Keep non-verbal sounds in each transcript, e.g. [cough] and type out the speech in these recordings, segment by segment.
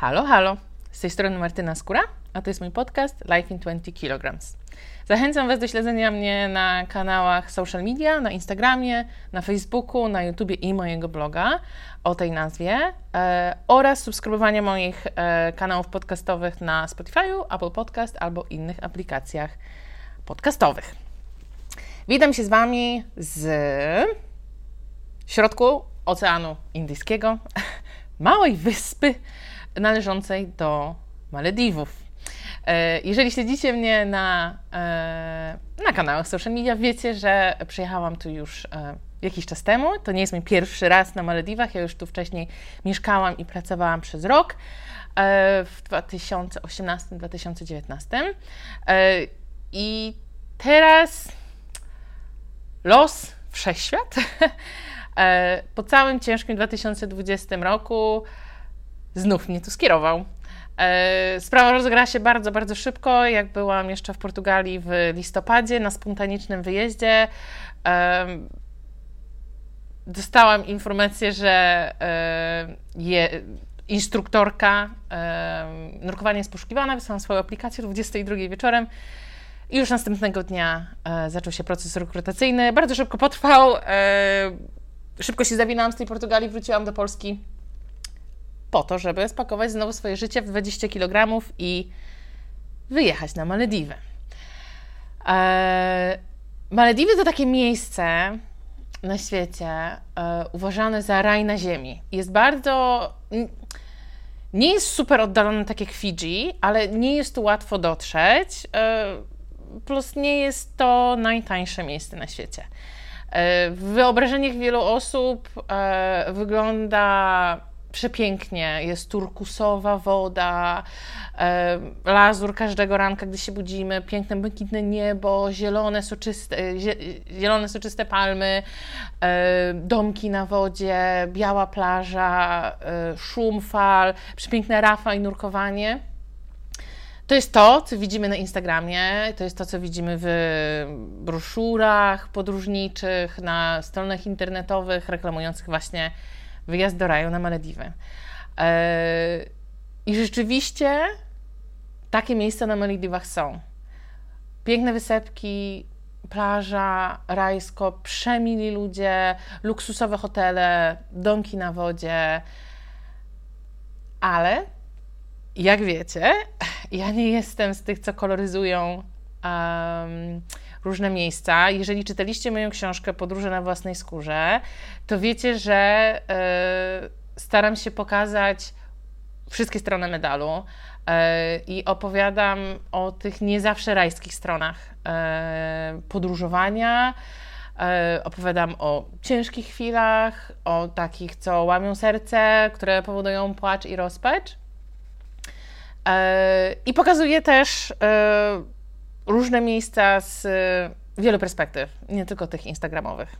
Halo, halo. Z tej strony Martyna Skóra, a to jest mój podcast Life in 20 kg. Zachęcam Was do śledzenia mnie na kanałach social media, na Instagramie, na Facebooku, na YouTubie i mojego bloga o tej nazwie e, oraz subskrybowania moich e, kanałów podcastowych na Spotify'u, Apple Podcast albo innych aplikacjach podcastowych. Witam się z Wami z środku Oceanu Indyjskiego, [laughs] małej wyspy należącej do Malediwów. E, jeżeli śledzicie mnie na, e, na kanałach social media, wiecie, że przyjechałam tu już e, jakiś czas temu. To nie jest mój pierwszy raz na Malediwach. Ja już tu wcześniej mieszkałam i pracowałam przez rok w 2018-2019. I teraz los, wszechświat, [laughs] po całym ciężkim 2020 roku znów mnie tu skierował. E, sprawa rozegrała się bardzo, bardzo szybko. Jak byłam jeszcze w Portugalii w listopadzie na spontanicznym wyjeździe, dostałam informację, że e, je, instruktorka nurkowania jest poszukiwana. Wysłałam swoją aplikację o 22 wieczorem. I już następnego dnia e, zaczął się proces rekrutacyjny. Bardzo szybko potrwał. szybko się zawinęłam z tej Portugalii, wróciłam do Polski po to, żeby spakować znowu swoje życie w 20 kg i wyjechać na Malediwy. Eee, Malediwy to takie miejsce na świecie e, uważane za raj na ziemi. Jest bardzo. Nie jest super oddalone tak jak Fidżi, ale nie jest tu łatwo dotrzeć. E, plus nie jest to najtańsze miejsce na świecie. E, w wyobrażeniach wielu osób e, wygląda przepięknie. Jest turkusowa woda, e, lazur każdego ranka, gdy się budzimy, piękne, błękitne niebo, zielone, soczyste, zielone, soczyste palmy, e, domki na wodzie, biała plaża, e, szum fal, przepiękne rafa i nurkowanie. To jest to, co widzimy na Instagramie, to jest to, co widzimy w broszurach podróżniczych, na stronach internetowych reklamujących właśnie wyjazd do raju na Malediwy. E, I rzeczywiście takie miejsca na Malediwach są. Piękne wysepki, plaża, rajsko, przemili ludzie, luksusowe hotele, domki na wodzie. Ale jak wiecie, [laughs] ja nie jestem z tych, co koloryzują um, różne miejsca. Jeżeli czytaliście moją książkę Podróże na własnej skórze, to wiecie, że y, staram się pokazać wszystkie strony medalu y, i opowiadam o tych nie zawsze rajskich stronach y, podróżowania. Opowiadam o ciężkich chwilach, o takich, co łamią serce, które powodują płacz i rozpacz. I pokazuję też różne miejsca z e, wielu perspektyw, nie tylko tych instagramowych.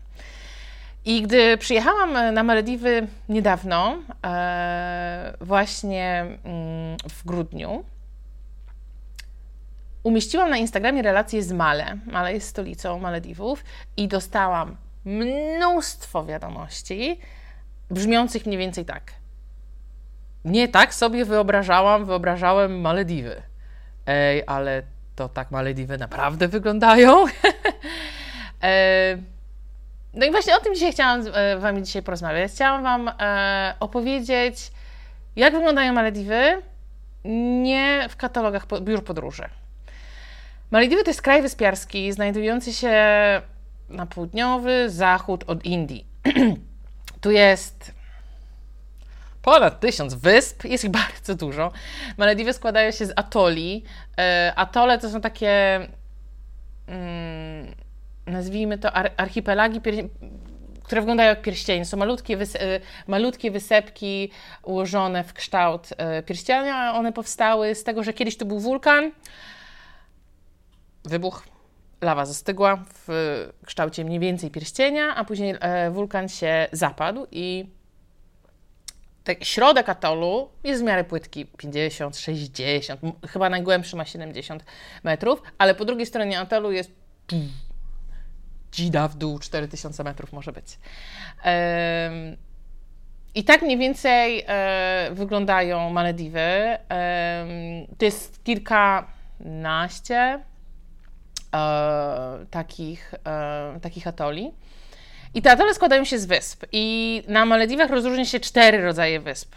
I gdy przyjechałam na Malediwy niedawno, e, właśnie mm, w grudniu, umieściłam na Instagramie relację z Male. Male jest stolicą Malediwów i dostałam mnóstwo wiadomości brzmiących mniej więcej tak. Nie tak sobie wyobrażałam, wyobrażałem Malediwy. Ej, ale to tak Malediwy naprawdę wyglądają. [laughs] E, no i właśnie o tym dzisiaj chciałam e, Wami dzisiaj porozmawiać. Chciałam Wam e, opowiedzieć, jak wyglądają Malediwy nie w katalogach biur podróży. Malediwy to jest kraj wyspiarski znajdujący się na południowy zachód od Indii. [clears throat] tu jest ponad tysiąc wysp, jest ich [laughs] bardzo dużo. Malediwy składają się z atoli. E, atole to są takie, mm, nazwijmy to ar archipelagi, które wyglądają jak pierścienie. Są malutkie, e, malutkie wysepki ułożone w kształt e, pierścienia. One powstały z tego, że kiedyś to był wulkan, wybuch, lawa zastygła w kształcie mniej więcej pierścienia, a później wulkan się zapadł i tak, środek atolu jest w miarę płytki 50, 60, chyba najgłębszy ma 70 metrów, ale po drugiej stronie atolu jest dzida w dół, 4000 metrów może być. Um, I tak mniej więcej e, wyglądają Malediwy. E, to jest kilkanaście e, takich, e, takich atoli. I te atole składają się z wysp. I na Malediwach rozróżnia się cztery rodzaje wysp.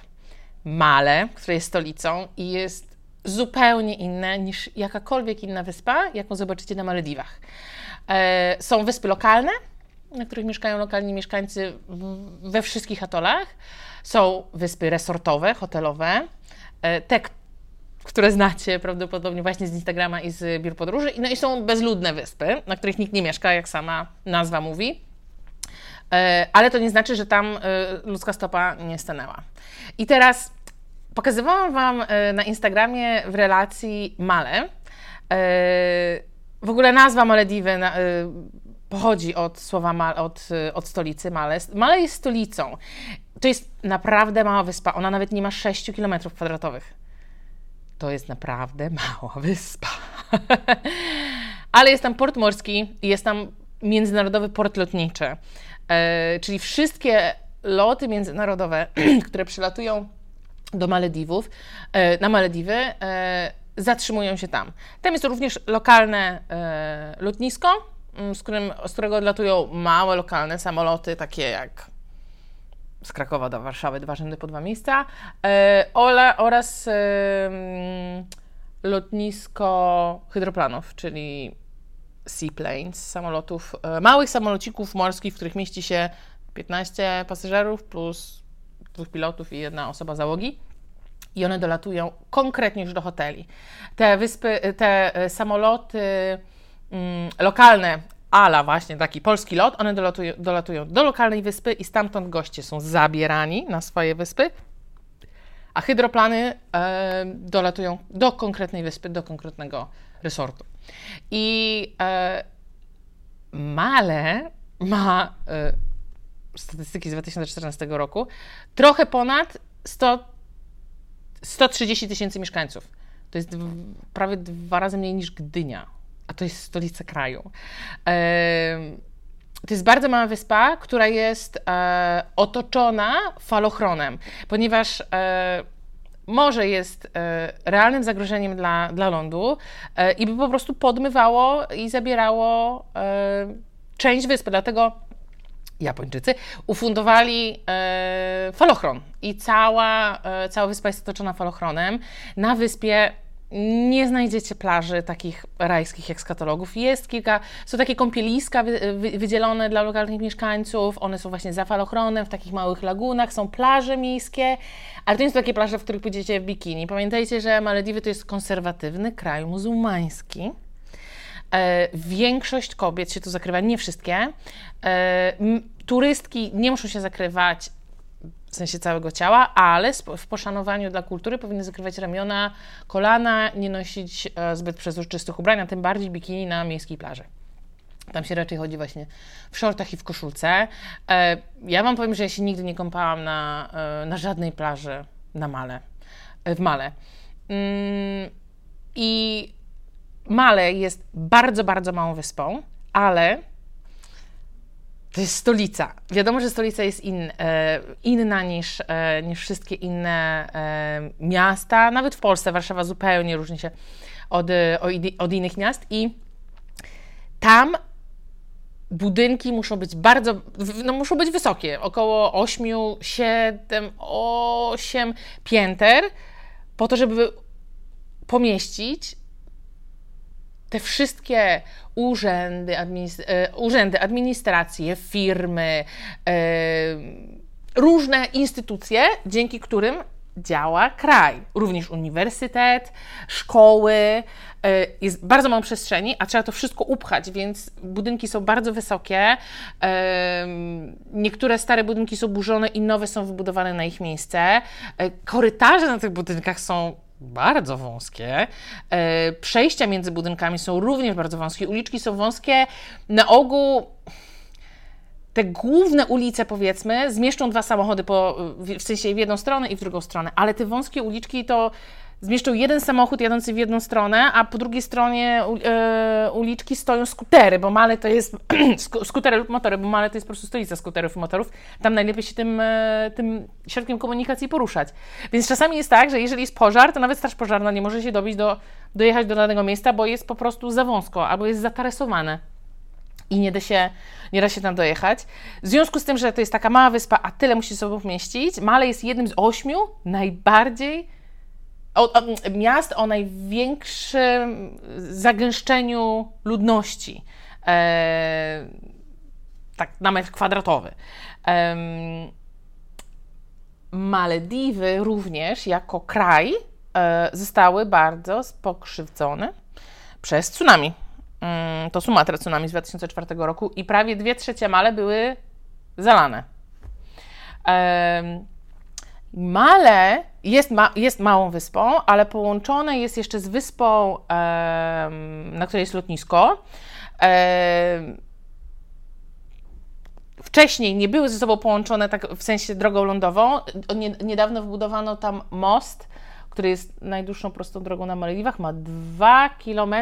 Male, które jest stolicą i jest zupełnie inne niż jakakolwiek inna wyspa, jaką zobaczycie na Malediwach. E, są wyspy lokalne, na których mieszkają lokalni mieszkańcy we wszystkich atolach. Są wyspy resortowe, hotelowe, e, te, które znacie prawdopodobnie właśnie z Instagrama i z biur podróży. No i są bezludne wyspy, na których nikt nie mieszka, jak sama nazwa mówi. E, ale to nie znaczy, że tam e, ludzka stopa nie stanęła. I teraz pokazywałam Wam na Instagramie w relacji Male. W ogóle nazwa Malediwy pochodzi od słowa mal, od, od stolicy Male. Male jest stolicą. To jest naprawdę mała wyspa. Ona nawet nie ma 6 km kwadratowych. To jest naprawdę mała wyspa. [laughs] Ale jest tam port morski jest tam międzynarodowy port lotniczy. E, czyli wszystkie loty międzynarodowe, [clears throat] które przylatują do Malediwów, e, na Malediwy, e, zatrzymują się tam. Tam jest również lokalne lotnisko, Mm, z, którym, z którego odlatują małe, lokalne samoloty, takie jak z Krakowa do Warszawy, dwa rzędy po dwa miejsca, Ola, oraz lotnisko hydroplanów, czyli seaplanes, samolotów, e, małych samolocików morskich, w których mieści się 15 pasażerów plus dwóch pilotów i jedna osoba załogi. I one dolatują konkretnie już do hoteli. Te wyspy, te e, samoloty mm, lokalne, ala właśnie taki polski lot, one dolatują, dolatują do lokalnej wyspy i stamtąd goście są zabierani na swoje wyspy, a hydroplany e, dolatują do konkretnej wyspy, do konkretnego resortu. I e, Male ma e, statystyki z 2014 roku, trochę ponad 100, 130 tysięcy mieszkańców. To jest prawie dwa razy mniej niż Gdynia a to jest stolica kraju. To jest bardzo mała wyspa, która jest e, otoczona falochronem, ponieważ e, morze jest e, realnym zagrożeniem dla, dla lądu i by po prostu podmywało i zabierało część wyspy. Dlatego Japończycy ufundowali falochron i cała, cała wyspa jest otoczona falochronem. Na wyspie nie znajdziecie plaży takich rajskich jak z katalogów. Jest kilka, są takie kąpieliska wydzielone dla lokalnych mieszkańców, one są właśnie za falochronem, w takich małych lagunach, są plaże miejskie, ale to nie są takie plaże, w których pójdziecie w bikini. Pamiętajcie, że Malediwy to jest konserwatywny kraj muzułmański. E, większość kobiet się tu zakrywa, nie wszystkie. E, turystki nie muszą się zakrywać, w sensie całego ciała, ale w poszanowaniu dla kultury powinny zakrywać ramiona, kolana, nie nosić e, zbyt przezroczystych ubrań, a tym bardziej bikini na miejskiej plaży. Tam się raczej chodzi właśnie w shortach i w koszulce. E, ja Wam powiem, że ja się nigdy nie kąpałam na, e, na żadnej plaży na Male, w Male. Mm, I Male jest bardzo, bardzo małą wyspą, ale to jest stolica. Wiadomo, że stolica jest in, e, inna niż, e, niż wszystkie inne e, miasta. Nawet w Polsce Warszawa zupełnie różni się od, od innych miast i tam budynki muszą być bardzo, no muszą być wysokie, około 8, 7, 8 pięter, po to, żeby pomieścić te wszystkie urzędy, administ e, urzędy administracje, firmy, e, różne instytucje, dzięki którym działa kraj. Również uniwersytet, szkoły. E, jest bardzo mało przestrzeni, a trzeba to wszystko upchać, więc budynki są bardzo wysokie. Niektóre stare budynki są burzone i nowe są wybudowane na ich miejsce. Korytarze na tych budynkach są bardzo wąskie. E, przejścia między budynkami są również bardzo wąskie. Uliczki są wąskie. Na ogół te główne ulice, powiedzmy, zmieszczą dwa samochody po, w sensie w jedną stronę i w drugą stronę, ale te wąskie uliczki to zmieszczą jeden samochód jadący w jedną stronę, a po drugiej stronie e, uliczki stoją skutery, bo Male to jest [clears throat] skutery lub motory, bo Male to jest po prostu stolica skuterów i motorów. Tam najlepiej się tym, e, tym środkiem komunikacji poruszać. Więc czasami jest tak, że jeżeli jest pożar, to nawet straż pożarna nie może się dobić do, dojechać do danego miejsca, bo jest po prostu za wąsko albo jest zataresowane i nie da, się, nie da się tam dojechać. W związku z tym, że to jest taka mała wyspa, a tyle musi sobą pomieścić, Male jest jednym z ośmiu najbardziej o, o, miast o największym zagęszczeniu ludności. E, tak na metr kwadratowy. E, Malediwy również jako kraj e, zostały bardzo pokrzywdzone przez tsunami. Mm, to Sumatra tsunami z 2004 roku i prawie dwie trzecie Male były zalane. Male jest, ma, jest małą wyspą, ale połączone jest jeszcze z wyspą, na której jest lotnisko. wcześniej nie były ze sobą połączone tak w sensie drogą lądową. niedawno wbudowano tam most, który jest najdłuższą prostą drogą na Malediwach, ma 2 km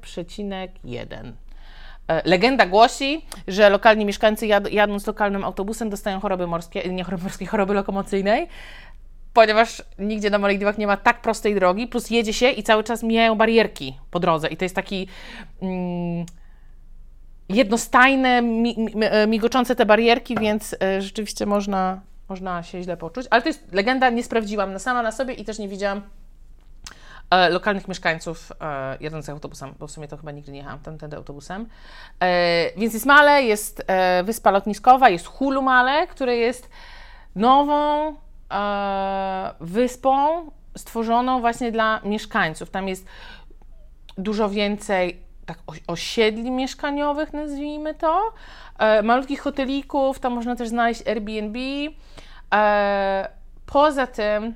przecinek 1. E, legenda głosi, że lokalni mieszkańcy jad, jadąc lokalnym autobusem dostają choroby morskie, nie choroby morskie, choroby lokomocyjnej, ponieważ nigdzie na Malediwach nie ma tak prostej drogi, plus jedzie się i cały czas mijają barierki po drodze i to jest taki mm, jednostajne, e, migoczące te barierki, więc y, rzeczywiście można, można się źle poczuć, ale to jest legenda, nie sprawdziłam na sama na sobie i też nie widziałam e, lokalnych mieszkańców e, jadących autobusem, bo w sumie to chyba nigdy nie jechałam tamtędy autobusem. E, więc jest Male, jest e, wyspa lotniskowa, jest Hulu Male, które jest nową e, wyspą stworzoną właśnie dla mieszkańców. Tam jest dużo więcej tak osiedli mieszkaniowych, nazwijmy to, e, malutkich hotelików, tam można też znaleźć Airbnb. E, poza tym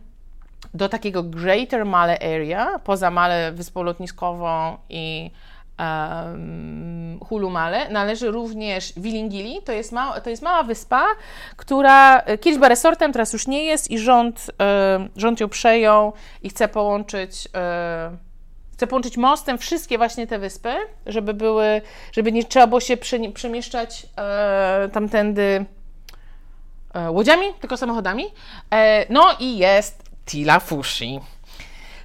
do takiego Greater Male Area, poza Male wyspą lotniskową i um, Hulu Male, należy również Wilingili. To jest, mała, to jest mała wyspa, która kiedyś była resortem, teraz już nie jest i rząd, e, rząd ją przejął i chce połączyć e, chce połączyć mostem wszystkie właśnie te wyspy, żeby były, żeby nie trzeba było się przemieszczać e, tamtędy E, łodziami, tylko samochodami. E, no i jest Tila Fushi.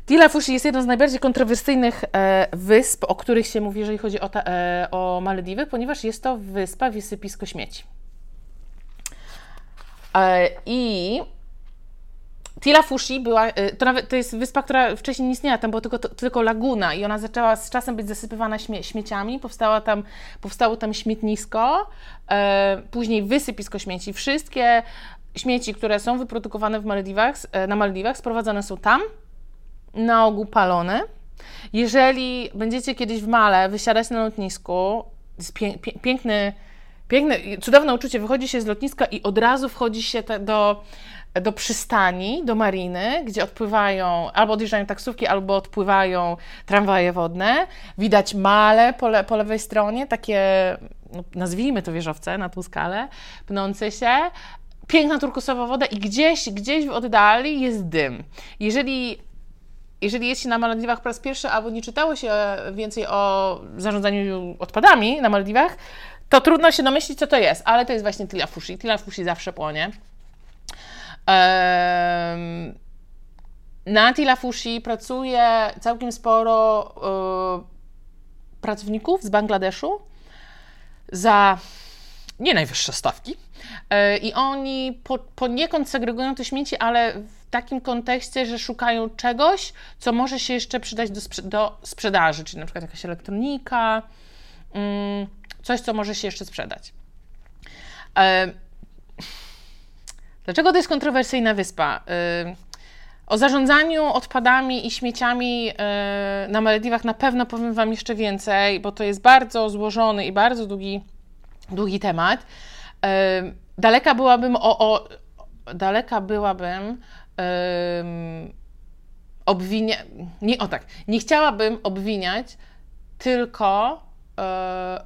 Tila Fushi jest jedną z najbardziej kontrowersyjnych e, wysp, o których się mówi, jeżeli chodzi o, ta, o Malediwy, ponieważ jest to wyspa wysypisko śmieci. I Tila Fushi była, y, to, nawet, to jest wyspa, która wcześniej nie istniała, tam była tylko, to, tylko laguna i ona zaczęła z czasem być zasypywana śmie śmieciami, tam, powstało tam śmietnisko, e, później wysypisko śmieci. Wszystkie śmieci, które są wyprodukowane w Malediwach, e, na Malediwach, sprowadzane są tam, na ogół palone. Jeżeli będziecie kiedyś w Male wysiadać na lotnisku, jest pie, pie, piękny, piękne, cudowne uczucie, wychodzi się z lotniska i od razu wchodzi się te, do do przystani, do mariny, gdzie odpływają, albo odjeżdżają taksówki, albo odpływają tramwaje wodne. Widać male po, le, po lewej stronie, takie, no, nazwijmy to wieżowce na tą skalę, pnące się. Piękna turkusowa woda i gdzieś, gdzieś w oddali jest dym. Jeżeli jeżeli jest się na Malediwach po raz pierwszy, albo nie czytało się więcej o zarządzaniu odpadami na Malediwach, to trudno się domyślić, co to jest, ale to jest właśnie Tila Fushi. Tila Fushi zawsze płonie. Na Tilafushi pracuje całkiem sporo e, pracowników z Bangladeszu za nie najwyższe stawki. E, I oni po, poniekąd segregują te śmieci, ale takim kontekście, że szukają czegoś, co może się jeszcze przydać do, sprze do sprzedaży, czyli na przykład jakaś elektronika, mm, coś, co może się jeszcze sprzedać. E, Dlaczego to jest kontrowersyjna wyspa? Y, o zarządzaniu odpadami i śmieciami y, na Malediwach na pewno powiem Wam jeszcze więcej, bo to jest bardzo złożony i bardzo długi, długi temat. Daleka byłabym o, o daleka byłabym um, obwinia... Nie, o tak, nie chciałabym obwiniać tylko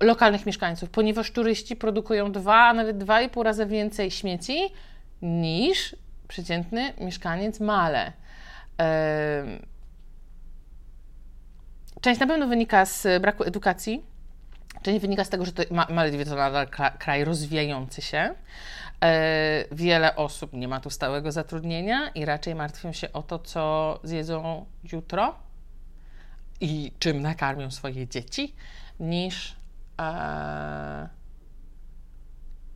lokalnych mieszkańców, ponieważ turyści produkują dwa, a nawet dwa i pół razy więcej śmieci niż przeciętny mieszkaniec Male. część na pewno wynika z braku edukacji, część wynika z tego, że to Malediwy to nadal kraj rozwijający się. E, wiele osób nie ma tu stałego zatrudnienia i raczej martwią się o to, co zjedzą jutro i czym nakarmią swoje dzieci, niż, e,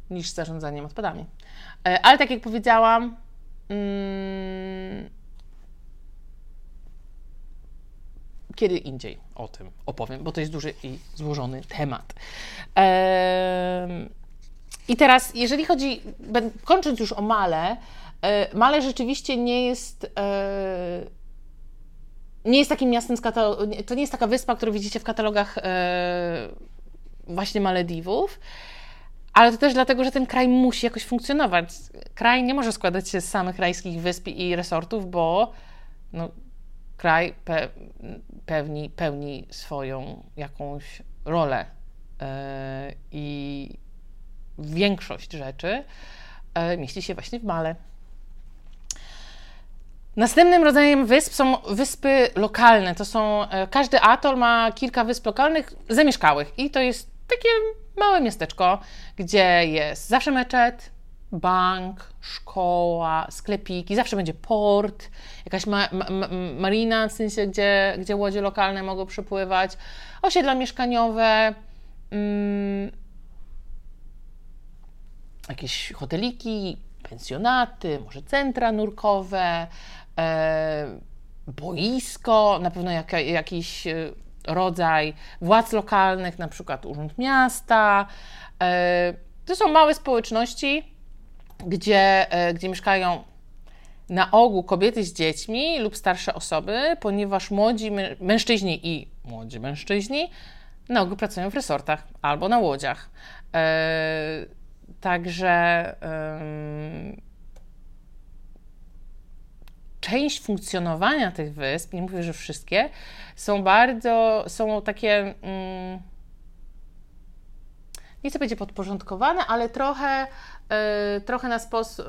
niż zarządzaniem odpadami. E, ale tak jak powiedziałam, mm, kiedy indziej o tym opowiem, bo to jest duży i złożony temat. I teraz, jeżeli chodzi, kończąc już o Male, e, Male rzeczywiście nie jest e, nie jest takim miastem z katalogu, to nie jest taka wyspa, którą widzicie w katalogach e, właśnie Malediwów, ale to też dlatego, że ten kraj musi jakoś funkcjonować. Kraj nie może składać się z samych rajskich wysp i resortów, bo no, kraj pe pełni, pełni swoją jakąś rolę i większość rzeczy e, mieści się właśnie w Male. Następnym rodzajem wysp są wyspy lokalne. To są, e, każdy atol ma kilka wysp lokalnych zamieszkałych i to jest takie małe miasteczko, gdzie jest zawsze meczet, bank, szkoła, sklepiki, zawsze będzie port, jakaś ma, ma, marina, w sensie, gdzie, gdzie łodzie lokalne mogą przypływać, osiedla mieszkaniowe, mm, jakieś hoteliki, pensjonaty, może centra nurkowe, e, boisko, na pewno jak, jakiś e, rodzaj władz lokalnych, na przykład Urząd Miasta. E, to są małe społeczności, gdzie, gdzie mieszkają na ogół kobiety z dziećmi lub starsze osoby, ponieważ młodzi mężczyźni i młodzi mężczyźni na ogół pracują w resortach albo na łodziach. E, Także część funkcjonowania tych wysp, nie mówię, że wszystkie, są bardzo, są takie, um, nie chcę powiedzieć podporządkowane, ale trochę, y, trochę na sposób,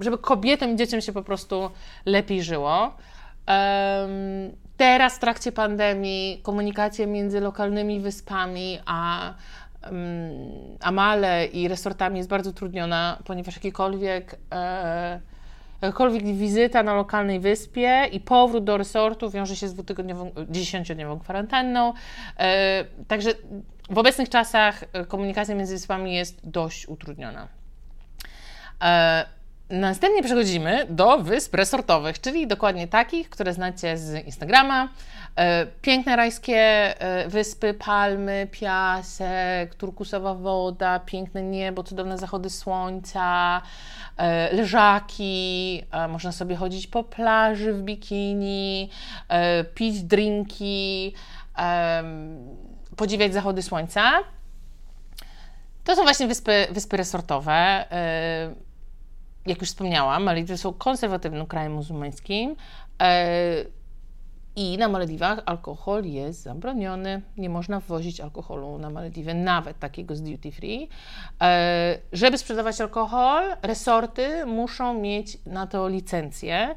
żeby kobietom i dzieciom się po prostu lepiej żyło. teraz w trakcie pandemii komunikacja między lokalnymi wyspami a Amale i resortami jest bardzo utrudniona, ponieważ jakikolwiek, e, jakakolwiek wizyta na lokalnej wyspie i powrót do resortu wiąże się z dwutygodniową, dziesięciodniową kwarantanną. E, także w obecnych czasach e, komunikacja między wyspami jest dość utrudniona. E, Następnie przechodzimy do wysp resortowych, czyli dokładnie takich, które znacie z Instagrama. E, piękne rajskie e, wyspy, palmy, piasek, turkusowa woda, piękne niebo, cudowne zachody słońca, e, leżaki, można sobie chodzić po plaży w bikini, pić drinki, podziwiać zachody słońca. To są właśnie wyspy, wyspy resortowe jak już wspomniałam, Malediwy są konserwatywnym krajem muzułmańskim e, i na Malediwach alkohol jest zabroniony. Nie można wwozić alkoholu na Malediwy, nawet takiego z duty free. E, żeby sprzedawać alkohol, resorty muszą mieć na to licencję.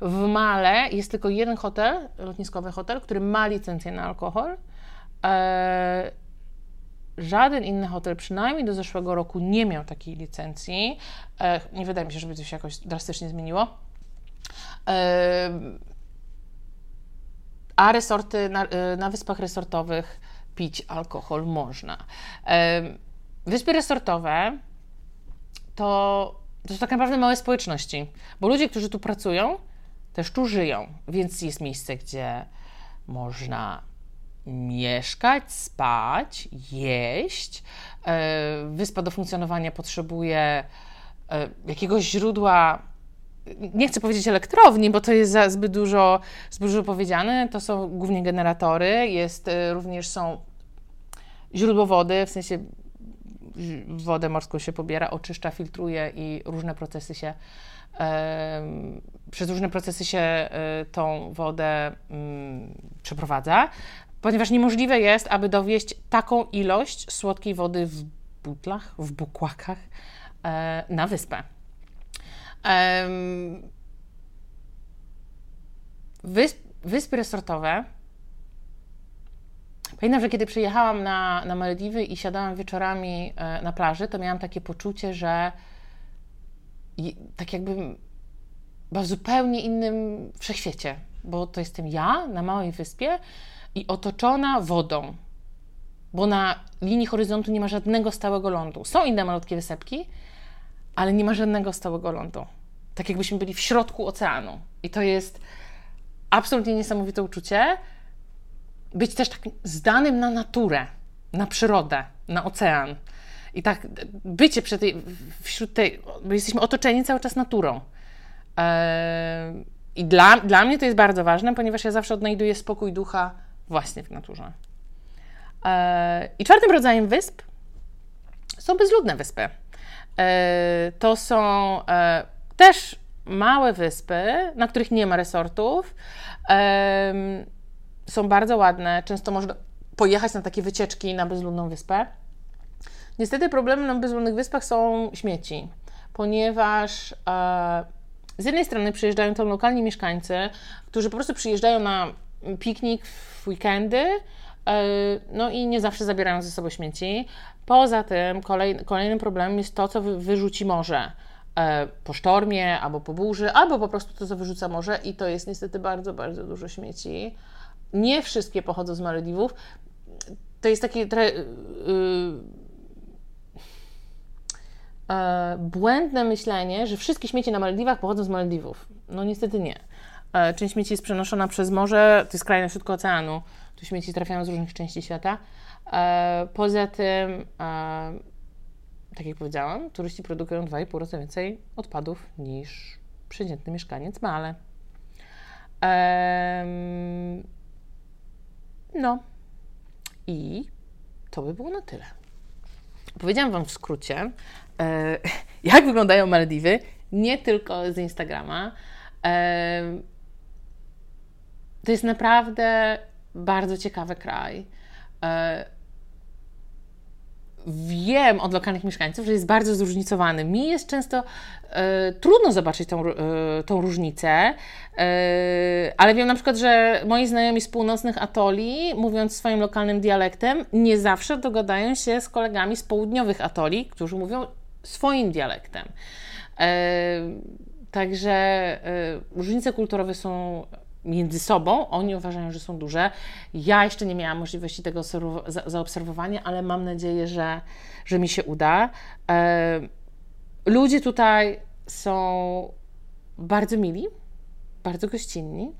W Male jest tylko jeden hotel, lotniskowy hotel, który ma licencję na alkohol. Żaden inny hotel, przynajmniej do zeszłego roku, nie miał takiej licencji. E, nie wydaje mi się, żeby to się jakoś drastycznie zmieniło. E, a resorty na, e, na wyspach resortowych pić alkohol można. Wyspy resortowe to, to są tak naprawdę małe społeczności, bo ludzie, którzy tu pracują, też tu żyją, więc jest miejsce, gdzie można mieszkać, spać, jeść. E, wyspa do funkcjonowania potrzebuje e, jakiegoś źródła. Nie chcę powiedzieć elektrowni, bo to jest za zbyt dużo, zbyt dużo powiedziane. To są głównie generatory, jest e, również są źródło wody, w sensie wodę morską się pobiera, oczyszcza, filtruje i różne procesy się przez różne procesy się tą wodę mm, przeprowadza ponieważ niemożliwe jest, aby dowieść taką ilość słodkiej wody w butlach, w bukłakach e, na wyspę. Wysp, wyspy resortowe Pamiętam, że kiedy przyjechałam na, na Malediwy i siadałam wieczorami e, na plaży, to miałam takie poczucie, że i, tak jakbym była w zupełnie innym wszechświecie, bo to jestem ja na małej wyspie i otoczona wodą, bo na linii horyzontu nie ma żadnego stałego lądu. Są inne malutkie wysepki, ale nie ma żadnego stałego lądu. Tak jakbyśmy byli w środku oceanu. I to jest absolutnie niesamowite uczucie. Być też tak zdanym na naturę, na przyrodę, na ocean. I tak bycie przy tej, wśród tej, bo jesteśmy otoczeni cały czas naturą. Eee, I dla, dla mnie to jest bardzo ważne, ponieważ ja zawsze odnajduję spokój ducha właśnie w naturze. Eee, I czwartym rodzajem wysp są bezludne wyspy. Eee, to są e, też małe wyspy, na których nie ma resortów. Są bardzo ładne. Często można pojechać na takie wycieczki na bezludną wyspę. Niestety problemem na bezludnych wyspach są śmieci, ponieważ e, z jednej strony przyjeżdżają tam lokalni mieszkańcy, którzy po prostu przyjeżdżają na piknik w weekendy, e, no i nie zawsze zabierają ze sobą śmieci. Poza tym kolej, kolejnym problemem jest to, co wyrzuci morze e, po sztormie, albo po burzy, albo po prostu to, co wyrzuca morze i to jest niestety bardzo, bardzo dużo śmieci. Nie wszystkie pochodzą z Malediwów. To jest takie tre, yy, e, błędne myślenie, że wszystkie śmieci na Malediwach pochodzą z Malediwów. No niestety nie. E, część śmieci jest przenoszona przez morze, to jest kraj na środku oceanu. Tu śmieci trafiają z różnych części świata. E, poza tym, e, tak jak powiedziałam, turyści produkują 2,5 razy więcej odpadów niż przeciętny mieszkaniec Male. no. I to by było na tyle. Powiedziałam Wam w skrócie, [laughs] jak wyglądają Maldiwy, nie tylko z Instagrama. To jest naprawdę bardzo ciekawy kraj. E, wiem od lokalnych mieszkańców, że jest bardzo zróżnicowany. Mi jest często e, trudno zobaczyć tą, e, tą różnicę, ale wiem na przykład, że moi znajomi z północnych atoli, mówiąc swoim lokalnym dialektem, nie zawsze dogadają się z kolegami z południowych atoli, którzy mówią swoim dialektem. Także różnice kulturowe są między sobą. Oni uważają, że są duże. Ja jeszcze nie miałam możliwości tego zaobserwowania, ale mam nadzieję, że, że mi się uda. E, ludzie tutaj są bardzo mili, bardzo gościnni,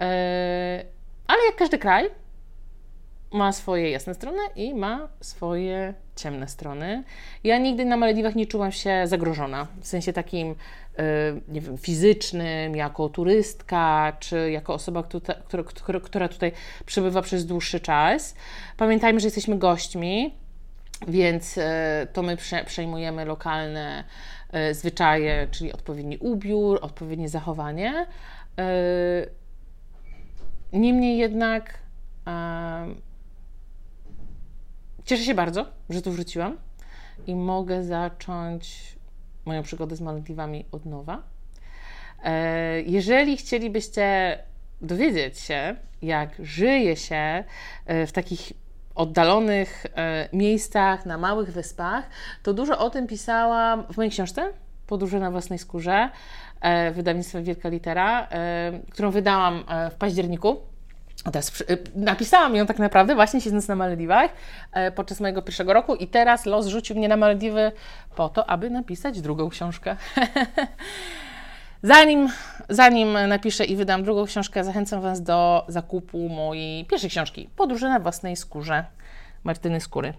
e, ale jak każdy kraj, ma swoje jasne strony i ma swoje ciemne strony. Ja nigdy na Malediwach nie czułam się zagrożona, w sensie takim, yy, nie wiem, fizycznym, jako turystka, czy jako osoba, która, która, która tutaj przebywa przez dłuższy czas. Pamiętajmy, że jesteśmy gośćmi, więc yy, to my prze, przejmujemy lokalne yy, zwyczaje, czyli odpowiedni ubiór, odpowiednie zachowanie. Niemniej jednak Cieszę się bardzo, że tu wróciłam i mogę zacząć moją przygodę z Maldiwami od nowa. E, jeżeli chcielibyście dowiedzieć się, jak żyje się e, w takich oddalonych e, miejscach, na małych wyspach, to dużo o tym pisałam w mojej książce Podróże na własnej skórze wydawnictwa Wielka Litera, którą wydałam w październiku Teraz y, napisałam ją tak naprawdę właśnie siedząc na Malediwach e, podczas mojego pierwszego roku i teraz los rzucił mnie na Malediwy po to, aby napisać drugą książkę. [laughs] zanim, zanim napiszę i wydam drugą książkę, zachęcam Was do zakupu mojej pierwszej książki Podróże na własnej skórze Martyny Skóry.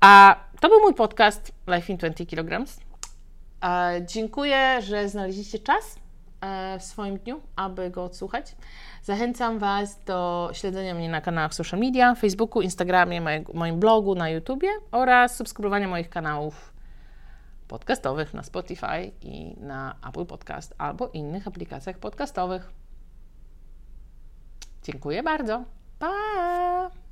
A to był mój podcast Life in 20 kg. Dziękuję, że znaleźliście czas w swoim dniu, aby go odsłuchać. Zachęcam Was do śledzenia mnie na kanałach social media, Facebooku, Instagramie, moim blogu, na YouTubie oraz subskrybowania moich kanałów podcastowych na Spotify i na Apple Podcast albo innych aplikacjach podcastowych. Dziękuję bardzo. Pa!